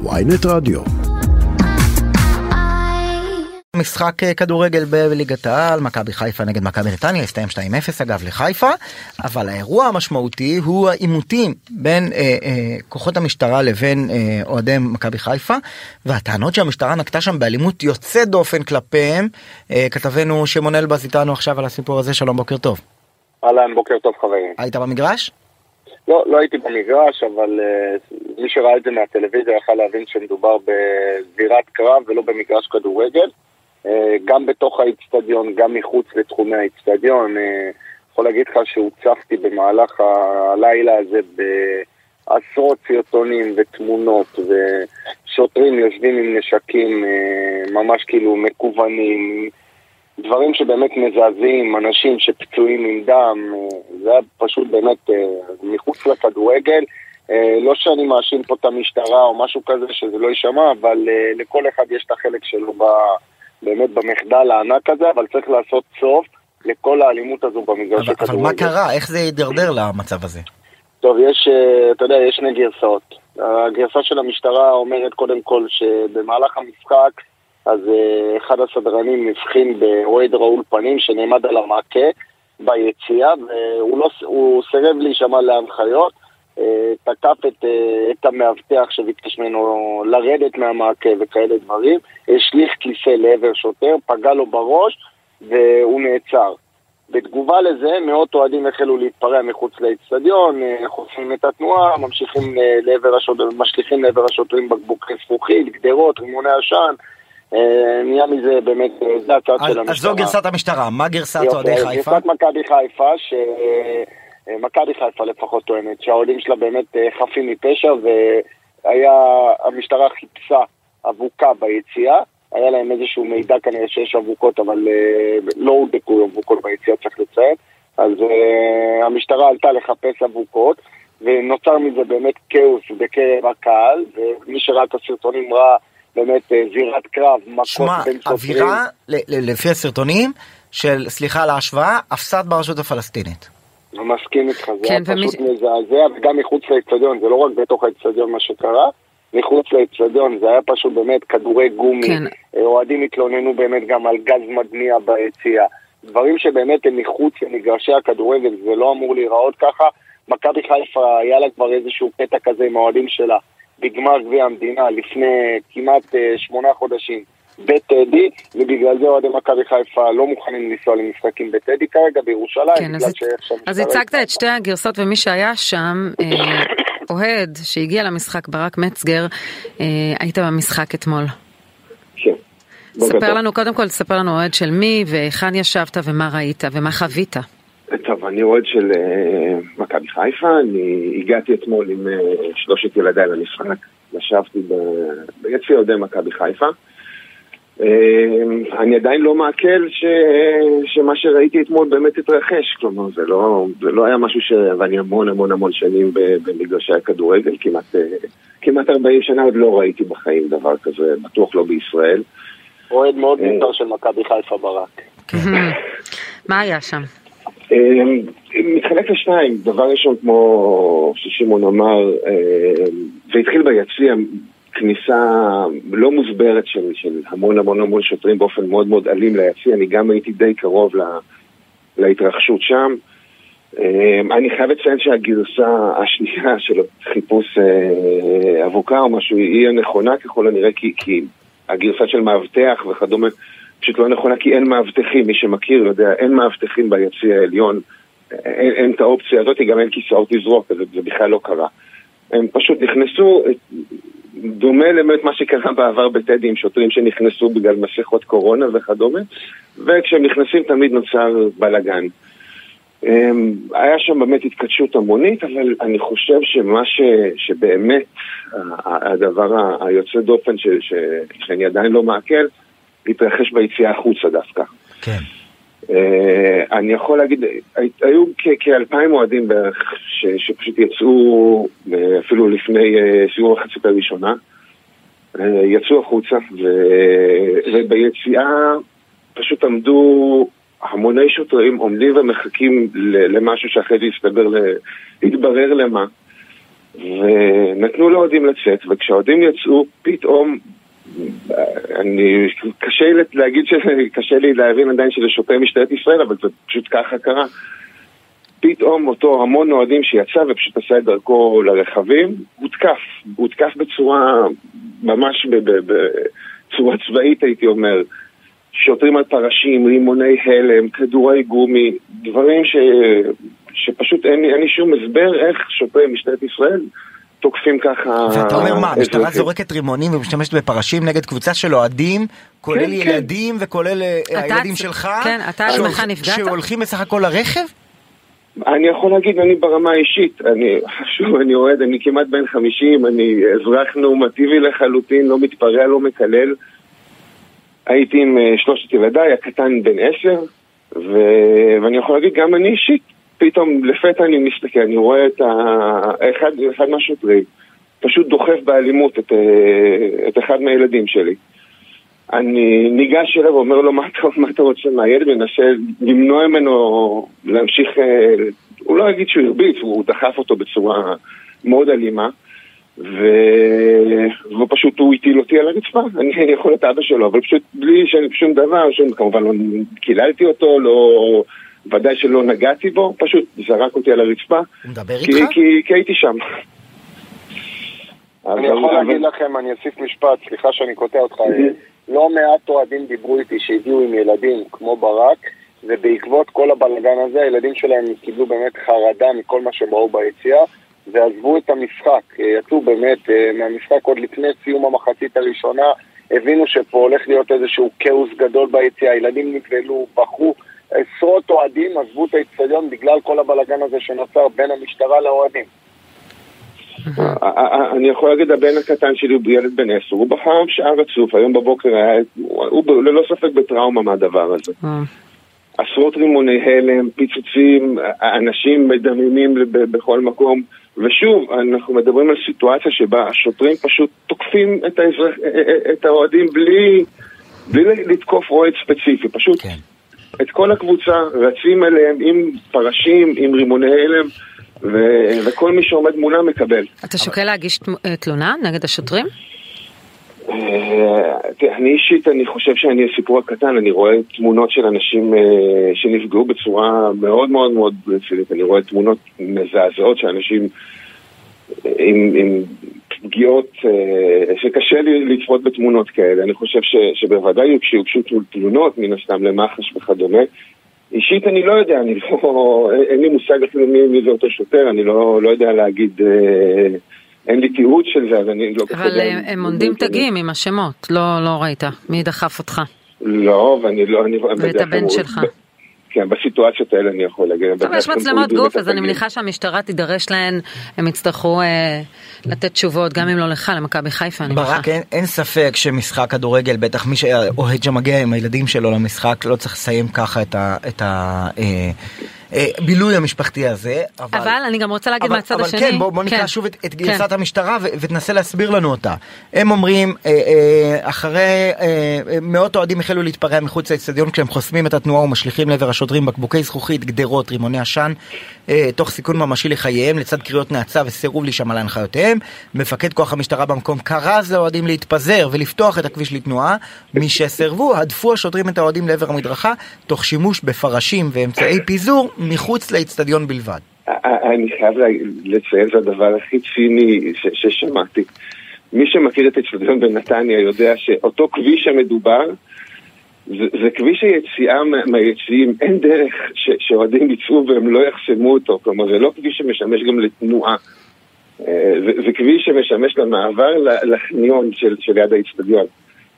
ויינט רדיו. משחק אה, כדורגל בליגת העל, מכבי חיפה נגד מכבי נתניה, הסתיים 2-0 אגב לחיפה, אבל האירוע המשמעותי הוא העימותים בין אה, אה, כוחות המשטרה לבין אה, אוהדי מכבי חיפה, והטענות שהמשטרה נקטה שם באלימות יוצאת דופן כלפיהם. אה, כתבנו שמעון אלבז איתנו עכשיו על הסיפור הזה, שלום בוקר טוב. אהלן, בוקר טוב חברים. היית במגרש? לא, לא הייתי במגרש, אבל uh, מי שראה את זה מהטלוויזיה יכל להבין שמדובר בזירת קרב ולא במגרש כדורגל. Uh, גם בתוך האיצטדיון, גם מחוץ לתחומי האיצטדיון. Uh, יכול להגיד לך שהוצפתי במהלך הלילה הזה בעשרות סרטונים ותמונות, ושוטרים יושבים עם נשקים uh, ממש כאילו מקוונים. דברים שבאמת מזעזעים, אנשים שפצועים עם דם, זה היה פשוט באמת מחוץ לכדורגל. לא שאני מאשים פה את המשטרה או משהו כזה שזה לא יישמע, אבל לכל אחד יש את החלק שלו ב, באמת במחדל הענק הזה, אבל צריך לעשות סוף לכל האלימות הזו במגרש הכדורגל. אבל מה קרה? איך זה הידרדר למצב הזה? טוב, יש, אתה יודע, יש שני גרסאות. הגרסה של המשטרה אומרת קודם כל שבמהלך המשחק אז uh, אחד הסדרנים הבחין באוהד רעול פנים שנעמד על המעקה ביציאה והוא לא, סירב להישמע להנחיות, uh, תקף את, uh, את המאבטח שביקש ממנו לרדת מהמעקה וכאלה דברים, השליך כיסא לעבר שוטר, פגע לו בראש והוא נעצר. בתגובה לזה מאות אוהדים החלו להתפרע מחוץ לאצטדיון, חוסמים את התנועה, ממשיכים לעבר השוטרים, משליכים לעבר השוטרים בקבוקי זכוכית, גדרות, רימוני עשן נהיה מזה באמת, זה הצד של המשטרה. אז זו גרסת המשטרה, מה גרסת אוהדי חיפה? גרסת מכבי חיפה, שמכבי חיפה לפחות טוענת, שהאוהדים שלה באמת חפים מפשע, והיה, המשטרה חיפשה אבוקה ביציאה, היה להם איזשהו מידע כנראה שיש אבוקות, אבל לא הודקו אבוקות ביציאה, צריך לציין. אז המשטרה עלתה לחפש אבוקות, ונוצר מזה באמת כאוס בקרב הקהל, ומי שראה את הסרטונים ראה באמת זירת קרב, מכות בין שוטרים. שמע, אווירה, לפי הסרטונים, של, סליחה על ההשוואה, הפסד ברשות הפלסטינית. אני מסכים איתך, זה כן, היה פשוט ומי... מזעזע, וגם מחוץ לאצטדיון, זה לא רק בתוך האצטדיון מה שקרה, מחוץ לאצטדיון זה היה פשוט באמת כדורי גומי, כן. אוהדים התלוננו באמת גם על גז מדמיע ביציאה, דברים שבאמת הם מחוץ למגרשי הכדורגל, זה לא אמור להיראות ככה, מכבי חיפה היה לה כבר איזשהו קטע כזה עם האוהדים שלה. בגמר גביע המדינה לפני כמעט uh, שמונה חודשים בטדי, ובגלל זה אוהדי מכבי חיפה לא מוכנים לנסוע למשחקים בטדי כרגע בירושלים, כן, אז, אז הצגת את שתי הגרסות ומי שהיה שם, אה, אוהד שהגיע למשחק, ברק מצגר, אה, היית במשחק אתמול. כן. ספר לנו, קודם כל, ספר לנו אוהד של מי והיכן ישבת ומה ראית ומה חווית. טוב, אני אוהד של uh, מכבי חיפה, אני הגעתי אתמול עם uh, שלושת ילדיי למשחק, ישבתי ביציע אוהדי מכבי חיפה. Uh, אני עדיין לא מעכל ש... שמה שראיתי אתמול באמת התרחש, כלומר זה לא, זה לא היה משהו ש... ואני המון המון המון שנים במגרשי הכדורגל, כמעט, uh, כמעט 40 שנה עוד לא ראיתי בחיים דבר כזה, בטוח לא בישראל. אוהד מאוד נמצא של מכבי חיפה ברק. מה היה שם? מתחלק לשניים, דבר ראשון כמו ששמעון אמר, זה התחיל ביציע כניסה לא מוסברת של, של המון המון המון שוטרים באופן מאוד מאוד אלים ליציע, אני גם הייתי די קרוב לה, להתרחשות שם. אני חייב לציין שהגרסה השנייה של חיפוש אבוקה או משהו היא הנכונה ככל הנראה כי, כי הגרסה של מאבטח וכדומה פשוט לא נכונה כי אין מאבטחים, מי שמכיר יודע, אין מאבטחים ביציא העליון, אין, אין את האופציה הזאת, גם אין כיסאות לזרוק, זה, זה בכלל לא קרה. הם פשוט נכנסו, דומה באמת מה שקרה בעבר בטדי עם שוטרים שנכנסו בגלל מסכות קורונה וכדומה, וכשהם נכנסים תמיד נוצר בלאגן. היה שם באמת התקדשות המונית, אבל אני חושב שמה ש, שבאמת הדבר היוצא דופן ש, ש, שאני עדיין לא מעכל, להתרחש ביציאה החוצה דווקא. כן. Uh, אני יכול להגיד, היו כאלפיים אוהדים בערך ש, שפשוט יצאו uh, אפילו לפני uh, סיור החצית הראשונה, uh, יצאו החוצה ו, וביציאה פשוט עמדו המוני שוטרים עומדים ומחכים למשהו שאחרי זה יסתבר, להתברר למה. ונתנו לאוהדים לצאת, וכשהאוהדים יצאו, פתאום, אני, קשה לי להגיד שקשה לי להבין עדיין שזה שוטרי משטרת ישראל, אבל זה פשוט ככה קרה. פתאום אותו המון אוהדים שיצא ופשוט עשה את דרכו לרכבים, הותקף. הותקף בצורה, ממש בצורה צבאית הייתי אומר. שוטרים על פרשים, רימוני הלם, כדורי גומי, דברים ש... שפשוט אין לי שום הסבר איך שוטרי משטרת ישראל תוקפים ככה... ואתה אומר מה, המשטרה זורקת רימונים ומשתמשת בפרשים נגד קבוצה של אוהדים, כולל כן, כן. ילדים כן. וכולל אה, הילדים שלך? כן, אתה עצמך נפגעת? שהולכים בסך הכל לרכב? אני יכול להגיד, אני ברמה האישית, אני, שוב, אני אוהד, אני כמעט בן 50, אני אזרח נורמטיבי לחלוטין, לא מתפרע, לא מקלל. הייתי עם אה, שלושת ילדיי, הקטן בן עשר, ו... ואני יכול להגיד, גם אני אישית, פתאום לפתע אני מסתכל, אני רואה את ה... אחד, אחד מהשוטרים פשוט דוחף באלימות את, אה, את אחד מהילדים שלי. אני ניגש אליו ואומר לו, מה אתה, מה אתה רוצה מהילד? מנסה למנוע ממנו להמשיך, אה, הוא לא יגיד שהוא הרביץ, הוא דחף אותו בצורה מאוד אלימה. ו... ופשוט הוא הטיל אותי על הרצפה, אני יכול להיות אבא שלו, אבל פשוט בלי שום דבר, שום, כמובן לא קיללתי אותו, לא... ודאי שלא נגעתי בו, פשוט זרק אותי על הרצפה. הוא מדבר כי, איתך? כי, כי הייתי שם. אני יכול להגיד לכם, אני אוסיף משפט, סליחה שאני קוטע אותך, לא מעט אוהדים דיברו איתי שהגיעו עם ילדים כמו ברק, ובעקבות כל הבלגן הזה, הילדים שלהם קיבלו באמת חרדה מכל מה שהם ראו ביציאה, ועזבו את המשחק. יצאו באמת אה, מהמשחק עוד לפני סיום המחצית הראשונה, הבינו שפה הולך להיות איזשהו כאוס גדול ביציאה, הילדים נבהלו, בכו. עשרות אוהדים עזבו את האצטדיון בגלל כל הבלגן הזה שנוצר בין המשטרה לאוהדים. אני יכול להגיד, הבן הקטן שלי הוא ילד בן עשר, הוא בחר שעה רצוף, היום בבוקר היה, הוא ללא ספק בטראומה מהדבר הזה. אה. עשרות רימוני הלם, פיצוצים, אנשים מדממים בכל מקום, ושוב, אנחנו מדברים על סיטואציה שבה השוטרים פשוט תוקפים את, האזרח, את האוהדים בלי, בלי לתקוף אוהד ספציפי, פשוט כן. את כל הקבוצה רצים אליהם עם פרשים, עם רימוני הלם. ו- וכל מי שעומד מולם מקבל. אתה שוקל להגיש תלונה נגד השוטרים? אה, אני אישית, אני חושב שאני הסיפור הקטן, אני רואה תמונות של אנשים אה, שנפגעו בצורה מאוד מאוד מאוד רצינית, אני רואה תמונות מזעזעות של אנשים עם, עם פגיעות, אה, שקשה לי לצפות בתמונות כאלה, אני חושב ש, שבוודאי כשיוגשו תלונות מן הסתם למח"ש וכדומה, אישית אני לא יודע, אני לא, אין לי מושג אפילו מי, מי זה אותו שוטר, אני לא, לא יודע להגיד, אה, אין לי תיעוד של זה, אז אני לא אבל יודע, הם עונדים תגים עם השמות, לא, לא ראית, מי דחף אותך? לא, ואני לא, אני... ואת הבן שלך. כן, בסיטואציות האלה אני יכול להגיד. טוב, יש מצלמות גוף, אז אני מניחה שהמשטרה תידרש להן, הם יצטרכו אה, לתת תשובות, גם אם לא לך, למכבי חיפה, אני מניחה. ברק, אין, אין ספק שמשחק כדורגל, בטח מי שאוהד שמגיע עם הילדים שלו למשחק, לא צריך לסיים ככה את ה... את ה אה, הבילוי המשפחתי הזה. אבל, אבל אני גם רוצה להגיד אבל, מהצד אבל השני. כן, בוא, בוא נקרא כן, שוב את, את גרסת כן. המשטרה ו, ותנסה להסביר לנו אותה. הם אומרים, אה, אה, אחרי אה, מאות אוהדים החלו להתפרע מחוץ לאצטדיון כשהם חוסמים את התנועה ומשליכים לעבר השוטרים בקבוקי זכוכית, גדרות, רימוני עשן, אה, תוך סיכון ממשי לחייהם, לצד קריאות נאצה וסירוב להישמע להנחיותיהם. מפקד כוח המשטרה במקום כרז לאוהדים להתפזר ולפתוח את הכביש לתנועה. משסרבו, הדפו השוטרים את האוהדים לעבר המדרכה, תוך שימוש בפרשים ואמצעי פיזור. מחוץ לאיצטדיון בלבד. אני חייב לציין את הדבר הכי ציני ששמעתי. מי שמכיר את האיצטדיון בנתניה יודע שאותו כביש המדובר זה, זה כביש היציאה מהיציאים, אין דרך שאוהדים יצאו והם לא יחסמו אותו, כלומר זה לא כביש שמשמש גם לתנועה, אה, זה, זה כביש שמשמש למעבר לחניון של, של יד האיצטדיון.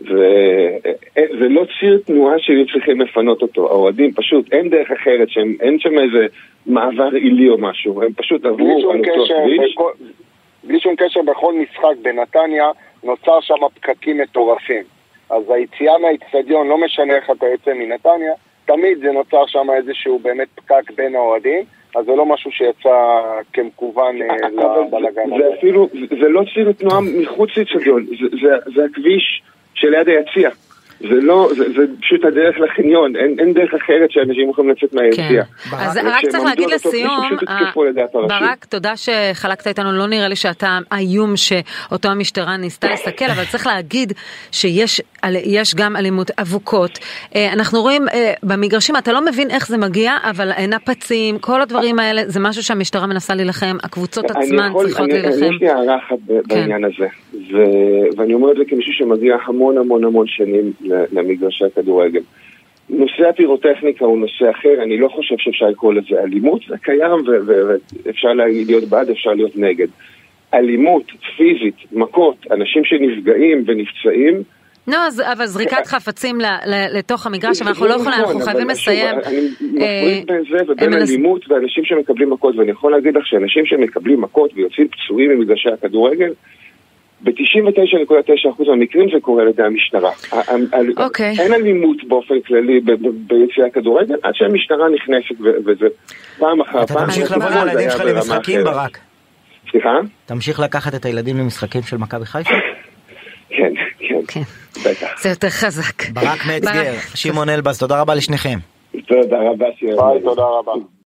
וזה לא ציר תנועה שהיו צריכים לפנות אותו, האוהדים פשוט, אין דרך אחרת, שהם, אין שם איזה מעבר עילי או משהו, הם פשוט עברו על אותו כביש. בלי שום קשר בכל משחק בנתניה נוצר שם פקקים מטורפים. אז היציאה מהאיצטדיון, לא משנה איך אתה יוצא מנתניה, תמיד זה נוצר שם איזשהו באמת פקק בין האוהדים. אז זה לא משהו שיצא כמכוון אה, לבלאגן הזה. זה אפילו, זה לא ציר תנועה מחוץ לאיצטדיון, זה, הכביש שליד היציע. זה לא, זה, זה פשוט הדרך לחניון, אין, אין דרך אחרת שאנשים יכולים לצאת מהיציע. כן. אז רק צריך להגיד לסיום, אה, ברק, תודה שחלקת איתנו, לא נראה לי שאתה האיום שאותו המשטרה ניסתה לסכל, אבל צריך להגיד שיש גם אלימות אבוקות. אה, אנחנו רואים אה, במגרשים, אתה לא מבין איך זה מגיע, אבל נפצים, כל הדברים האלה, זה משהו שהמשטרה מנסה להילחם, הקבוצות עצמן צריכות להילחם. יש לי הערה אחת כן. בעניין הזה, ואני אומר את זה כמישהו שמגיע המון המון המון שנים למגרשי הכדורגל. נושא הפירוטכניקה הוא נושא אחר, אני לא חושב שאפשר לקרוא לזה אלימות, זה קיים ואפשר להיות בעד, אפשר להיות נגד. אלימות פיזית, מכות, אנשים שנפגעים ונפצעים, לא, אבל זריקת חפצים לתוך המגרש, אבל אנחנו לא יכולים, אנחנו נכון, חייבים לסיים. אני מפריד בין זה ובין אלימות ואנשים שמקבלים מכות, ואני יכול להגיד לך שאנשים שמקבלים מכות ויוצאים פצועים ממגרשי הכדורגל, ב-99.9% מהמקרים זה קורה על ידי המשטרה. אוקיי. אין אלימות באופן כללי ביציאי הכדורגל עד שהמשטרה נכנסת וזה פעם אחר פעם. אתה תמשיך לבוא עם הילדים שלך למשחקים ברק. סליחה? תמשיך לקחת את הילדים למשחקים של מכבי חיפה? כן, כן, כן. בטח. זה יותר חזק. ברק מצגר, שמעון אלבז, תודה רבה לשניכם. תודה רבה, ביי, תודה רבה.